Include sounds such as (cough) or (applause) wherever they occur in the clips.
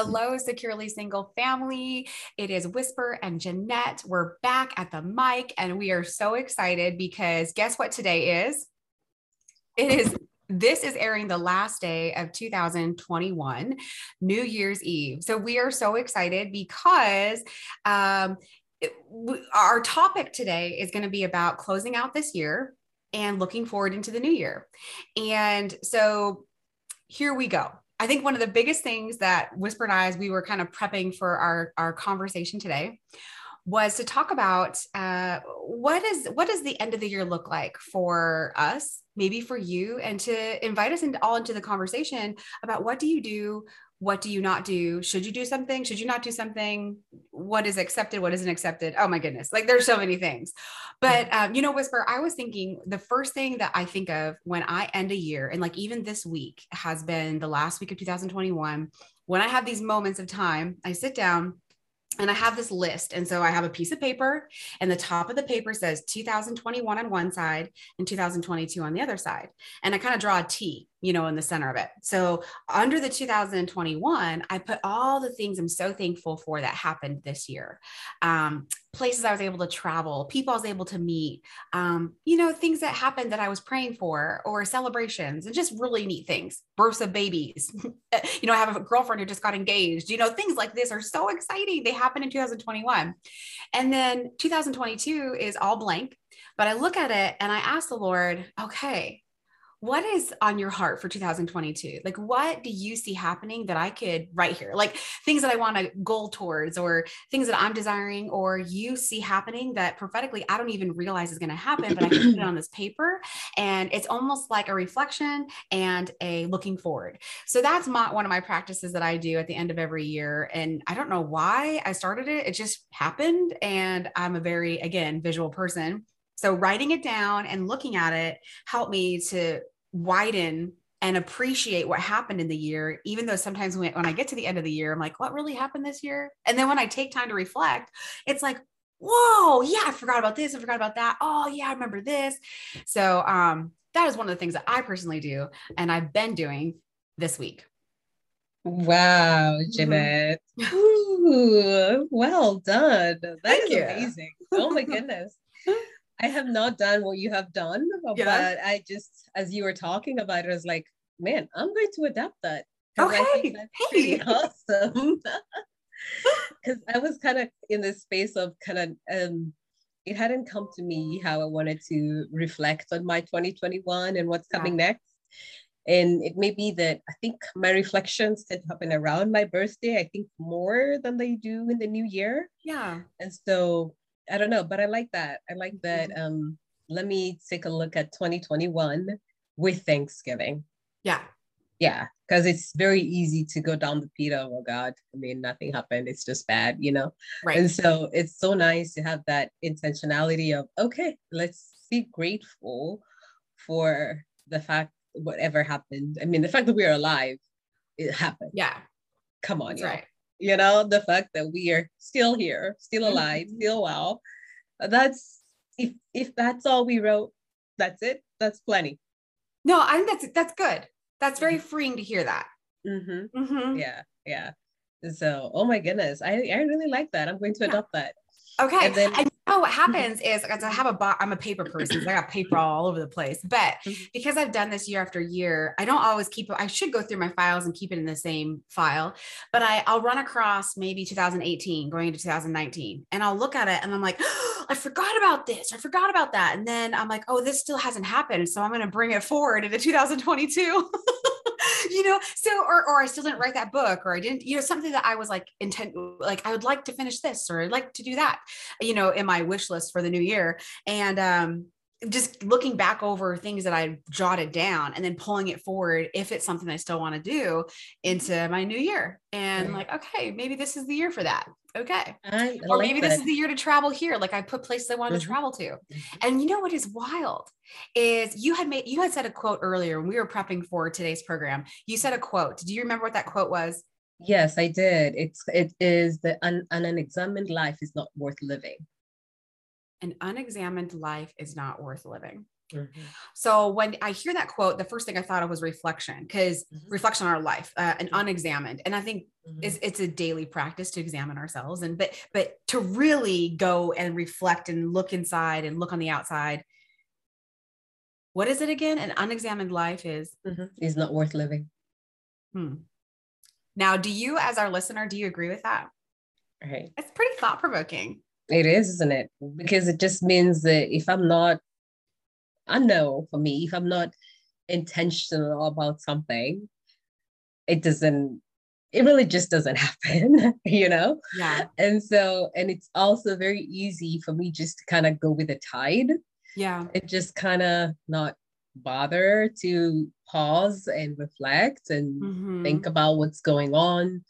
Hello, Securely Single family. It is Risper and Jeanette. We're back at the mic and we are so excited because guess what today is? It is this is airing the last day of 2021, New Year's Eve. So we are so excited because um, our topic today is going to be about closing out this year and looking forward into the new year. And so here we go. I think one of the biggest things that Risper and I, as we were kind of prepping for our, our conversation today, was to talk about uh, what is what does the end of the year look like for us, maybe for you, and to invite us into all into the conversation about what do you do what do you not do? Should you do something? Should you not do something? What is accepted? What isn't accepted? Oh my goodness. Like there's so many things. But um, you know Risper i was thinking the first thing that i think of when i end a year and like even this week has been the last week of 2021 when i have these moments of time i sit down and I have this list. And so I have a piece of paper, and the top of the paper says 2021 on one side and 2022 on the other side. And I kind of draw a T, you know, in the center of it. So under the 2021, I put all the things I'm so thankful for that happened this year. Um, places I was able to travel, people I was able to meet, um, you know, things that happened that I was praying for, or celebrations, and just really neat things, births of babies. (laughs) you know, I have a girlfriend who just got engaged. You know, things like this are so exciting. They happen in 2021. And then 2022 is all blank. But I look at it and I ask the Lord, okay, what is on your heart for 2022 like what do you see happening that i could write here? Like things that i want to goal towards or things that i'm desiring or you see happening that prophetically i don't even realize is going to happen but i can put it on this paper and it's almost like a reflection and a looking forward. So that's my one of my practices that i do at the end of every year and i don't know why i started it it just happened and i'm a very again visual person so writing it down and looking at it helped me to widen and appreciate what happened in the year, even though sometimes when, when I get to the end of the year, I'm like, what really happened this year? And then when I take time to reflect, it's like, whoa, yeah, I forgot about this. I forgot about that. Oh, yeah, I remember this. So um, that is one of the things that I personally do. And I've been doing this week. Wow. Jeanette. Mm-hmm. Ooh, well done. That Thank is you. amazing. Oh my goodness. (laughs) I have not done what you have done, yeah. but I just, as you were talking about it, I was like, man, I'm going to adapt that. Okay. I think that's hey. (laughs) awesome. (laughs) Because I was kind of in this space of kind of, um, it hadn't come to me how I wanted to reflect on my 2021 and what's coming yeah. next. And it may be that I think my reflections tend to happen around my birthday, I think more than they do in the new year. Yeah. And so I don't know, but I like that. I like that. Mm-hmm. Um, let me take a look at 2021 with Thanksgiving. Yeah. Yeah. Because it's very easy to go down the pita. Oh God. I mean, nothing happened. It's just bad, you know? Right. And so it's so nice to have that intentionality of, okay, let's be grateful for the fact whatever happened. I mean, the fact that we are alive, it happened. Yeah. Come on, right you know the fact that we are still here still alive mm-hmm. still well. That's if if that's all we wrote that's it? That's plenty. No i think that's that's good. That's very freeing to hear that. Mm-hmm. Mm-hmm. yeah yeah. So oh my goodness. I i really like that. I'm going to adopt that okay and then and Oh, what mm-hmm. (laughs) happens is I have a bo- I'm a paper person, so I got paper all over the place. But mm-hmm. because I've done this year after year, I don't always keep. I should go through my files and keep it in the same file. But I I'll run across maybe 2018 going into 2019, and I'll look at it and I'm like, oh, (gasps) I forgot about this. I forgot about that. And then I'm like, oh, this still hasn't happened, so I'm going to bring it forward into 2022. (laughs) (laughs) you know, so or or I still didn't write that book, or I didn't, you know, something that I was like intent, like I would like to finish this, or I'd like to do that, you know, in my wish list for the new year. And um, just looking back over things that I jotted down and then pulling it forward if it's something I still want to do into my new year. And like, okay, maybe this is the year for that. Okay. I, or maybe this is the year to travel here. Like I put places I wanted mm-hmm. to travel to. Mm-hmm. And you know what is wild is you had made you had said a quote earlier when we were prepping for today's program. You said a quote. Do you remember what that quote was? Yes, I did. It's it is the an, an unexamined life is not worth living an unexamined life is not worth living. Mm-hmm. So when I hear that quote, the first thing I thought of was reflection, because mm-hmm. reflection on our life uh, and unexamined. And I think mm-hmm. it's, it's a daily practice to examine ourselves and but but to really go and reflect and look inside and look on the outside. What is it again? An unexamined life is mm-hmm. is not worth living. Hmm. Now, do you, as our listener, do you agree with that? Right. It's pretty thought provoking. It is, isn't it? Because it just means that if I'm not, I know for me, if I'm not intentional about something, it doesn't, it really just doesn't (laughs) happen, you know? Yeah. And so, and it's also very easy for me just to kind of go with the tide. Yeah. And just kind of not bother to pause and reflect and mm-hmm. think about what's going on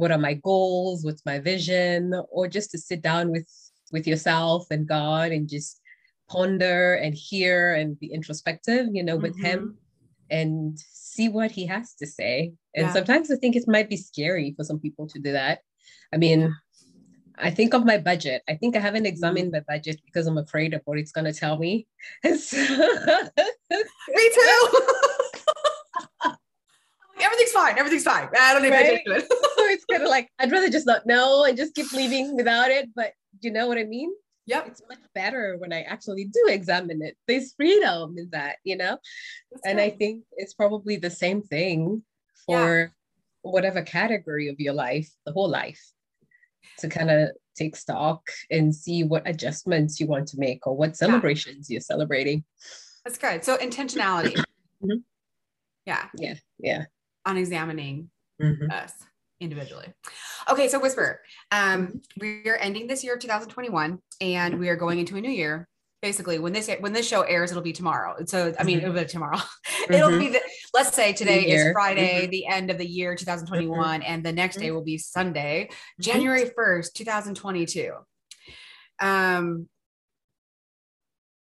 what are my goals what's my vision or just to sit down with with yourself and god and just ponder and hear and be introspective you know with mm-hmm. him and see what he has to say and yeah. sometimes i think it might be scary for some people to do that i mean I think of my budget. I think I haven't examined my budget because I'm afraid of what it's going to tell me. (laughs) me too. (laughs) everything's fine. Everything's fine. I don't even right? it. (laughs) so it's kind of like I'd rather just not know and just keep leaving without it. But you know what I mean? Yep. It's much better when I actually do examine it. There's freedom in that, you know? That's and I think it's probably the same thing for yeah. whatever category of your life, the whole life, to kind of take stock and see what adjustments you want to make or what celebrations yeah. you're celebrating. That's good. So intentionality. (clears throat) mm-hmm. Yeah. Yeah. Yeah on examining mm-hmm. us individually. Okay, so Risper, um, we are ending this year of 2021 and we are going into a new year. Basically, when this when this show airs, it'll be tomorrow. So I mean, mm-hmm. it'll be tomorrow. Mm-hmm. (laughs) it'll be the let's say today is Friday, mm-hmm. the end of the year 2021, and the next day mm-hmm. will be Sunday, mm-hmm. January 1st, 2022. Um,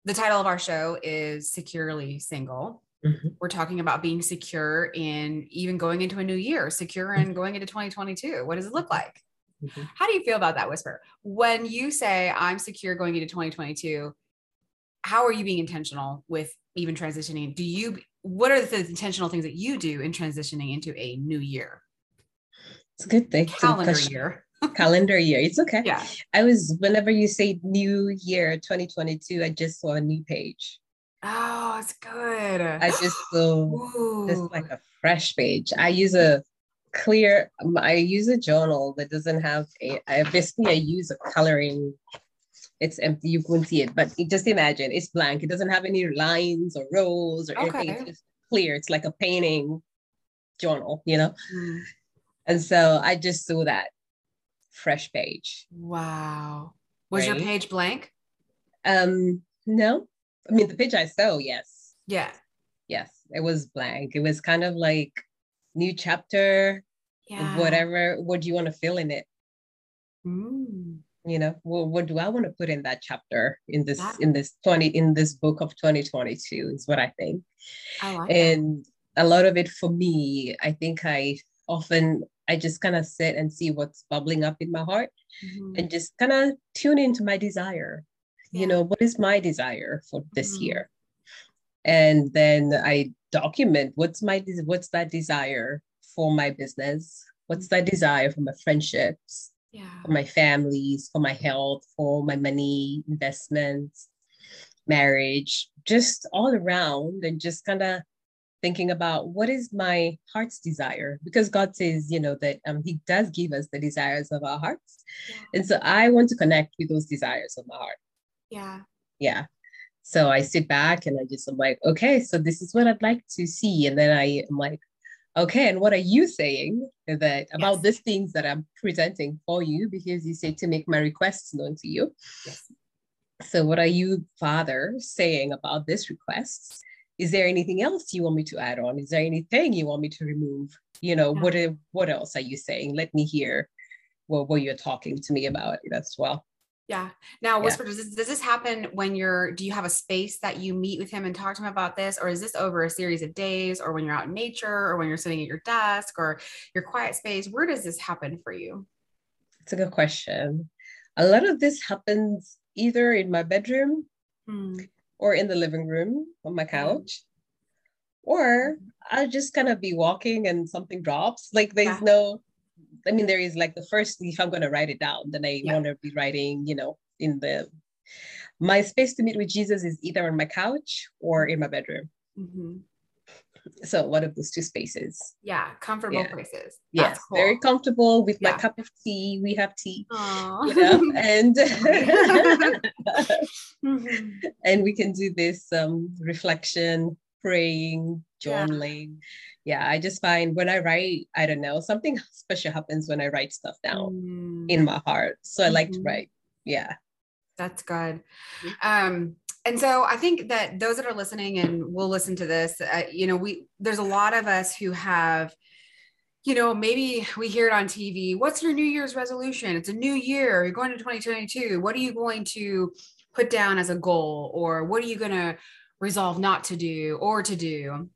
the title of our show is Securely Single. Mm-hmm. We're talking about being secure in even going into a new year, secure and mm-hmm. going into 2022. What does it look like? Mm-hmm. How do you feel about that, Risper? When you say I'm secure going into 2022, how are you being intentional with even transitioning? Do you, what are the intentional things that you do in transitioning into a new year? It's a good thing. Calendar year. (laughs) calendar year. It's okay. Yeah. I was, whenever you say new year 2022, I just saw a new page. Oh, it's good. I just (gasps) feel just like a fresh page. I use a clear, I use a journal that doesn't have a, I basically I use a coloring. It's empty, you can't see it, but just imagine it's blank. It doesn't have any lines or rows or okay. anything. It's just clear. It's like a painting journal, you know? Mm. And so I just saw that fresh page. Wow. Was right? your page blank? Um, no, I mean, the pitch I saw, yes. Yeah. Yes, it was blank. It was kind of like new chapter, yeah. whatever. What do you want to fill in it? Mm. You know, well, what do I want to put in that chapter in this in this 20 in this book of 2022 is what I think. I like and that. a lot of it for me, I think I often I just kind of sit and see what's bubbling up in my heart mm-hmm. and just kind of tune into my desire yeah. you know what is my desire for this mm-hmm. year and then i document what's my what's that desire for my business what's that desire for my friendships yeah. for my families for my health for my money investments marriage just all around and just kind of thinking about what is my heart's desire because god says you know that um, he does give us the desires of our hearts yeah. and so i want to connect with those desires of my heart yeah. Yeah. So I sit back and I just I'm like, okay, so this is what I'd like to see. And then I am like, okay, and what are you saying that about yes. these things that I'm presenting for you? Because you say to make my requests known to you. Yes. So what are you, Father, saying about this request? Is there anything else you want me to add on? Is there anything you want me to remove? You know, yeah. what what else are you saying? Let me hear what, what you're talking to me about as well. Yeah. Now, Risper, yeah. does, this, does this happen when you're, do you have a space that you meet with him and talk to him about this? Or is this over a series of days or when you're out in nature or when you're sitting at your desk or your quiet space? Where does this happen for you? It's a good question. A lot of this happens either in my bedroom. Hmm. or in the living room on my couch. Or I'll just kind of be walking and something drops. Like there's yeah. no, I mean, there is like the first, if I'm going to write it down, then I yeah. want to be writing, you know, in the, my space to meet with Jesus is either on my couch or in my bedroom. Mm-hmm. So one of those two spaces. Yeah, comfortable yeah. places. That's yes, cool. very comfortable with yeah. my cup of tea. We have tea, you know, (laughs) and (laughs) mm-hmm. and we can do this um, reflection, praying, journaling. Yeah. Yeah. I just find when I write, I don't know, something (laughs) special happens when I write stuff down mm. in my heart. So I mm-hmm. like to mm-hmm. write. Yeah. That's good. Mm-hmm. Um, and so I think that those that are listening and will listen to this, uh, you know, we there's a lot of us who have, you know, maybe we hear it on TV. What's your New Year's resolution? It's a new year. You're going to 2022. What are you going to put down as a goal, or what are you going to resolve not to do or to do?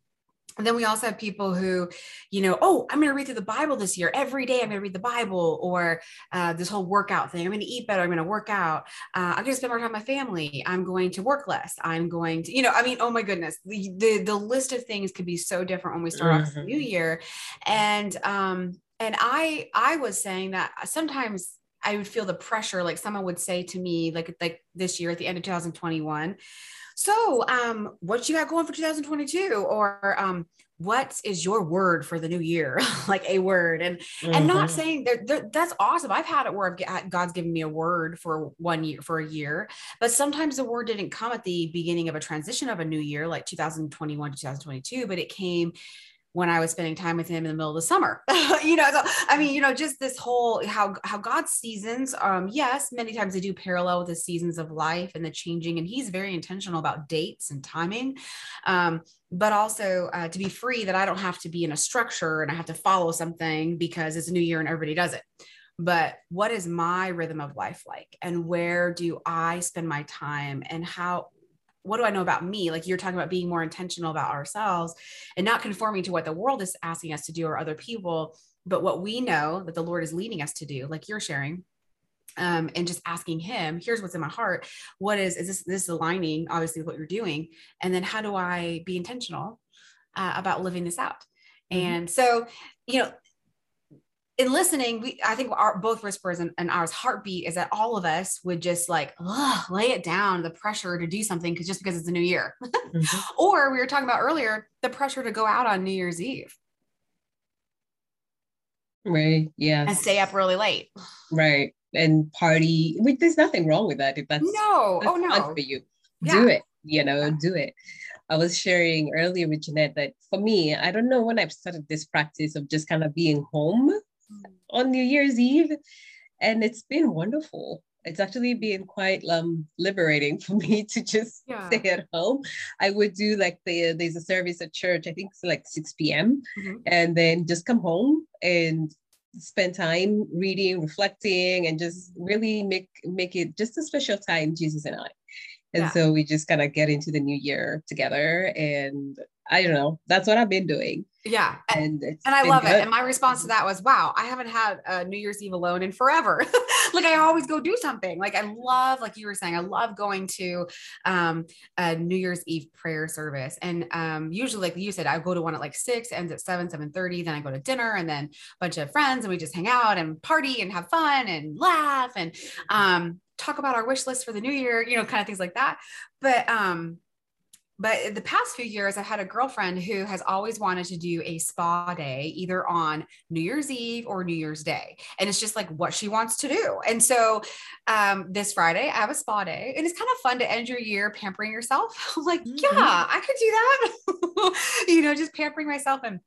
And then we also have people who, you know, oh, I'm going to read through the Bible this year. Every day I'm going to read the Bible or uh, this whole workout thing. I'm going to eat better. I'm going to work out. Uh, I'm going to spend more time with my family. I'm going to work less. I'm going to, you know, I mean, oh my goodness, the, the, the list of things could be so different when we start mm-hmm. off the new year. And, um, and I, I was saying that sometimes I would feel the pressure, like someone would say to me, like, like this year at the end of 2021, so um, what you got going for 2022 or um, what is your word for the new year (laughs) like a word and mm-hmm. and not mm-hmm. saying that that's awesome i've had it where I've, god's given me a word for one year for a year but sometimes the word didn't come at the beginning of a transition of a new year like 2021 to 2022 but it came when I was spending time with him in the middle of the summer. (laughs) you know, so I mean, you know, just this whole how how God's seasons, um, yes, many times they do parallel with the seasons of life and the changing, and he's very intentional about dates and timing. Um, but also uh, to be free that I don't have to be in a structure and I have to follow something because it's a new year and everybody does it. But what is my rhythm of life like? And where do I spend my time? And how what do I know about me? Like you're talking about being more intentional about ourselves and not conforming to what the world is asking us to do or other people, but what we know that the Lord is leading us to do, like you're sharing. Um, and just asking him, here's what's in my heart. What is, is this, this aligning obviously what you're doing? And then how do I be intentional uh, about living this out? Mm-hmm. And so, you know, in listening, we I think our both Rispers and, and ours heartbeat is that all of us would just like lay it down the pressure to do something because just because it's a new year. (laughs) mm-hmm. Or we were talking about earlier, the pressure to go out on New Year's Eve. Right. Yeah. And stay up really late. Right. And party. Which there's nothing wrong with that if that's no, that's oh no for you. Yeah. Do it. You know, yeah. do it. I was sharing earlier with Jeanette that for me, I don't know when I've started this practice of just kind of being home on New Year's Eve. And it's been wonderful. It's actually been quite um, liberating (laughs) for me to just yeah. stay at home. I would do like the there's a service at church, I think it's like 6 p.m. Mm-hmm. And then just come home and spend time reading, reflecting, and just really make make it just a special time, Jesus and I. And yeah. so we just kind of get into the new year together. And I don't know, that's what I've been doing. Yeah. And, and I love good. it. And my response to that was, wow, I haven't had a New Year's Eve alone in forever. (laughs) like I always go do something. Like I love, like you were saying, I love going to um, a New Year's Eve prayer service. And um, usually, like you said, I go to one at like six, ends at seven, 7.30. Then I go to dinner and then a bunch of friends and we just hang out and party and have fun and laugh and um, talk about our wish list for the new year, you know, kind of things like that. But um, but the past few years i've had a girlfriend who has always wanted to do a spa day either on new year's eve or new year's day. And it's just like what she wants to do. And so um, this friday i have a spa day and it's kind of fun to end your year pampering yourself. (laughs) I'm like mm-hmm. yeah i could do that. (laughs) You know just pampering myself and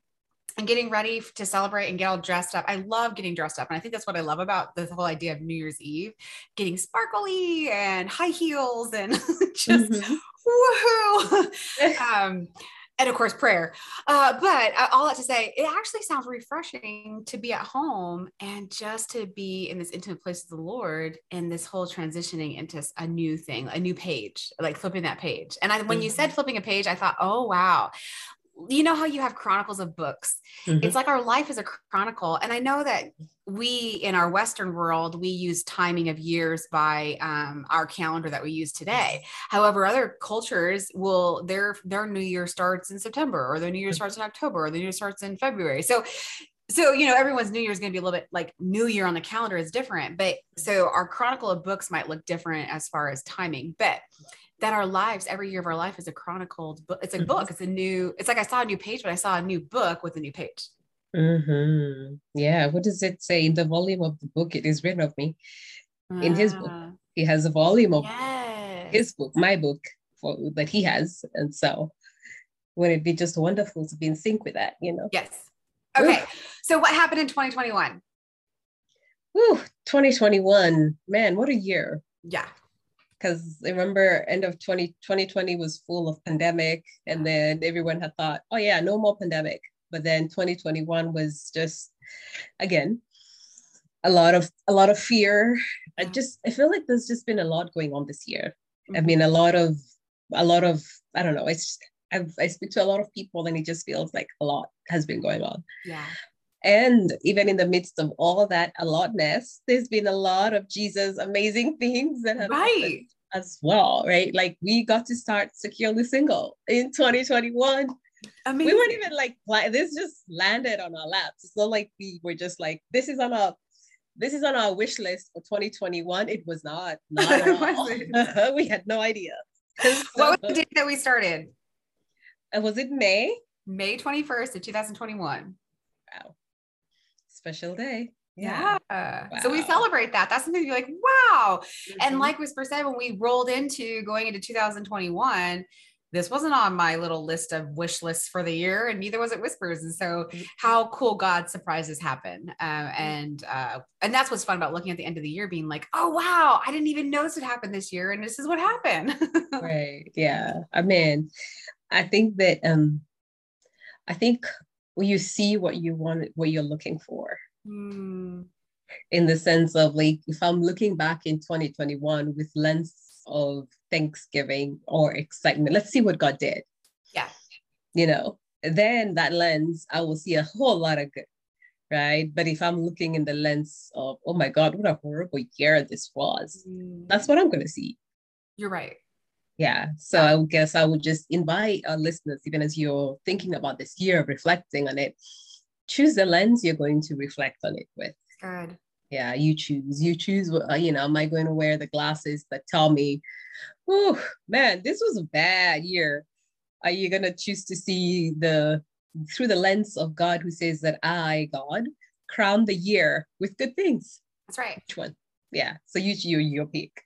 and getting ready to celebrate and get all dressed up. I love getting dressed up. And I think that's what I love about the whole idea of New Year's Eve, getting sparkly and high heels and (laughs) just mm-hmm woohoo. (laughs) um, and of course, prayer. Uh, but uh, all that to say, it actually sounds refreshing to be at home and just to be in this intimate place with the Lord and this whole transitioning into a new thing, a new page, like flipping that page. And I, when you said mm-hmm. flipping a page, I thought, oh, wow you know how you have chronicles of books mm-hmm. it's like our life is a chronicle and i know that we in our western world we use timing of years by um, our calendar that we use today however other cultures will their their new year starts in september or their new year mm-hmm. starts in october or the new year starts in february so so you know everyone's new year is going to be a little bit like new year on the calendar is different but so our chronicle of books might look different as far as timing but that our lives every year of our life is a chronicled book it's a book mm-hmm. it's a new it's like i saw a new page but i saw a new book with a new page. Mm-hmm. yeah what does it say? In the volume of the book it is written of me. In his book. Ah. he has a volume of yes. his book my book for, that he has and so wouldn't it be just wonderful to be in sync with that you know? Yes. Okay so what happened in 2021 Ooh, 2021 man what a year. Yeah because I remember end of 20, 2020 was full of pandemic and then everyone had thought oh yeah no more pandemic. But then 2021 was just again a lot of a lot of fear. I just i feel like there's just been a lot going on this year. Mm-hmm. i mean a lot of a lot of i don't know it's just I've, i speak to a lot of people and it just feels like a lot has been going on. Yeah and even in the midst of all that a lotness, there's been a lot of Jesus amazing (laughs) things that have right. as well, right? Like we got to start securely single in 2021. I mean, We weren't even like this just landed on our laps. It's not like we were just like this is on our this is on our wish list for 2021. It was not. (laughs) not (laughs) we had no idea. So, what was the date that we started? Uh, was it May? May 21st of 2021. Special day. Yeah. yeah. Wow. So we celebrate that. That's something to be like, wow. Mm-hmm. And like Risper said, when we rolled into going into 2021, this wasn't on my little list of wish lists for the year, and neither was it Rispers. And so, mm-hmm. how cool God surprises happen, uh, and uh, and that's what's fun about looking at the end of the year, being like, oh wow, I didn't even know this would happen this year, and this is what happened. (laughs) right? Yeah. I mean, I think that um, I think you see what you want, what you're looking for. Mm. In the sense of like, if I'm looking back in 2021 with lens of Thanksgiving or excitement, let's see what God did. Yeah. You know, then that lens, I will see a whole lot of good. Right. But if I'm looking in the lens of, oh my God, what a horrible year this was, mm. that's what I'm going to see. You're right yeah so i guess i would just invite our listeners even as you're thinking about this year of reflecting on it choose the lens you're going to reflect on it with. Good. Yeah you choose. You choose what uh, you know am i going to wear the glasses? That tell me oh man this was a bad year. Are you going to choose to see the through the lens of god who says that i god crown the year with good things? That's right. Which one? Yeah so you you your pick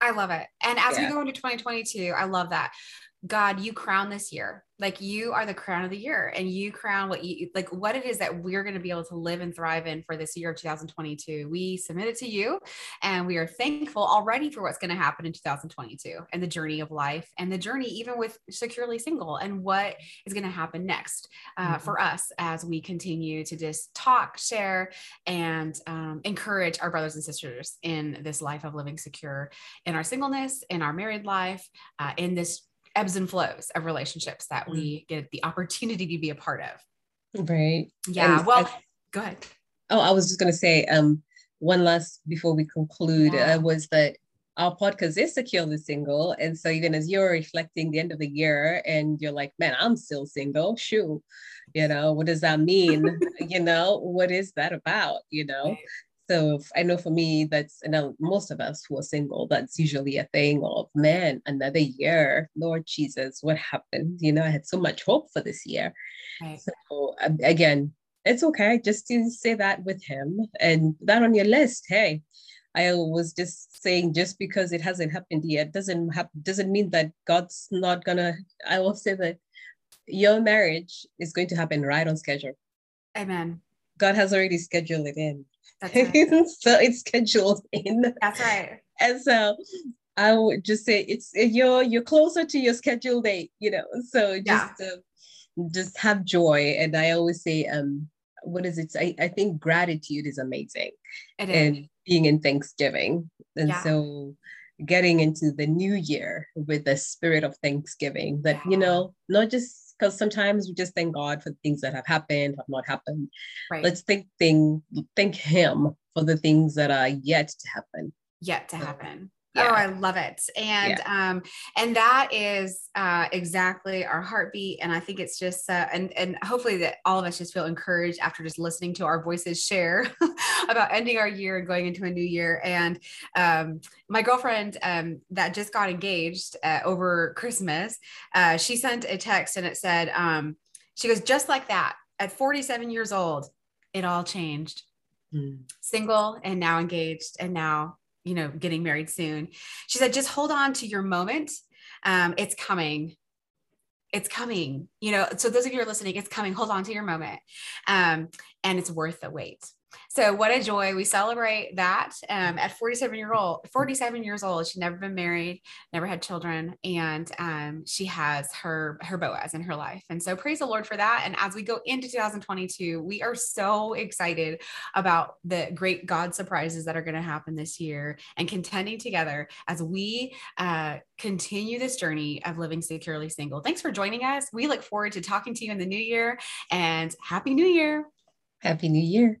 I love it. And as yeah. we go into 2022, I love that. God, you crown this year. Like you are the crown of the year and you crown what you like what it is that we're going to be able to live and thrive in for this year of 2022. We submit it to you and we are thankful already for what's going to happen in 2022 and the journey of life and the journey even with securely single and what is going to happen next uh, mm-hmm. for us as we continue to just talk, share, and um, encourage our brothers and sisters in this life of living secure in our singleness, in our married life, uh, in this ebbs and flows of relationships that mm. we get the opportunity to be a part of. Right. Yeah. And well, I, go ahead. Oh, I was just going to say um, one last before we conclude yeah. uh, was that our podcast is securely single. And so even as you're reflecting the end of the year and you're like, man, I'm still single, shoot, you know, what does that mean? (laughs) you know, what is that about? You know? So I know for me, that's and most of us who are single, that's usually a thing of man, another year, Lord Jesus, what happened? You know, I had so much hope for this year. Right. So um, again, it's okay just to say that with him and that on your list. Hey, I was just saying, just because it hasn't happened yet doesn't have doesn't mean that God's not gonna. I will say that your marriage is going to happen right on schedule. Amen. God has already scheduled it in. (laughs) Right. so it's scheduled in. That's right. And so I would just say it's you're you're closer to your scheduled date, you know. So just yeah. uh, just have joy. And I always say, um, what is it? I, I think gratitude is amazing. It and is. being in Thanksgiving. And yeah. so getting into the new year with the spirit of Thanksgiving that, yeah. you know, not just because sometimes we just thank God for things that have happened, have not happened. Right. Let's thank thing thank Him for the things that are yet to happen. Yet to happen. Yeah. Oh, I love it. And Yeah. um and that is uh exactly our heartbeat and I think it's just uh and and hopefully that all of us just feel encouraged after just listening to our voices share (laughs) about ending our year and going into a new year and um my girlfriend um that just got engaged uh, over Christmas uh she sent a text and it said um she goes just like that at 47 years old it all changed Mm. single and now engaged and now you know getting married soon. She said just hold on to your moment. Um, it's coming. It's coming. You know so those of you who are listening it's coming. Hold on to your moment. Um, and it's worth the wait so what a joy. We celebrate that um, at 47 year old 47 years old. She'd never been married never had children and um, she has her her boaz in her life. And so praise the lord for that. And as we go into 2022 we are so excited about the great god surprises that are going to happen this year and contending together as we uh, continue this journey of living securely single. Thanks for joining us. We look forward to talking to you in the new year and happy new year. Happy New Year.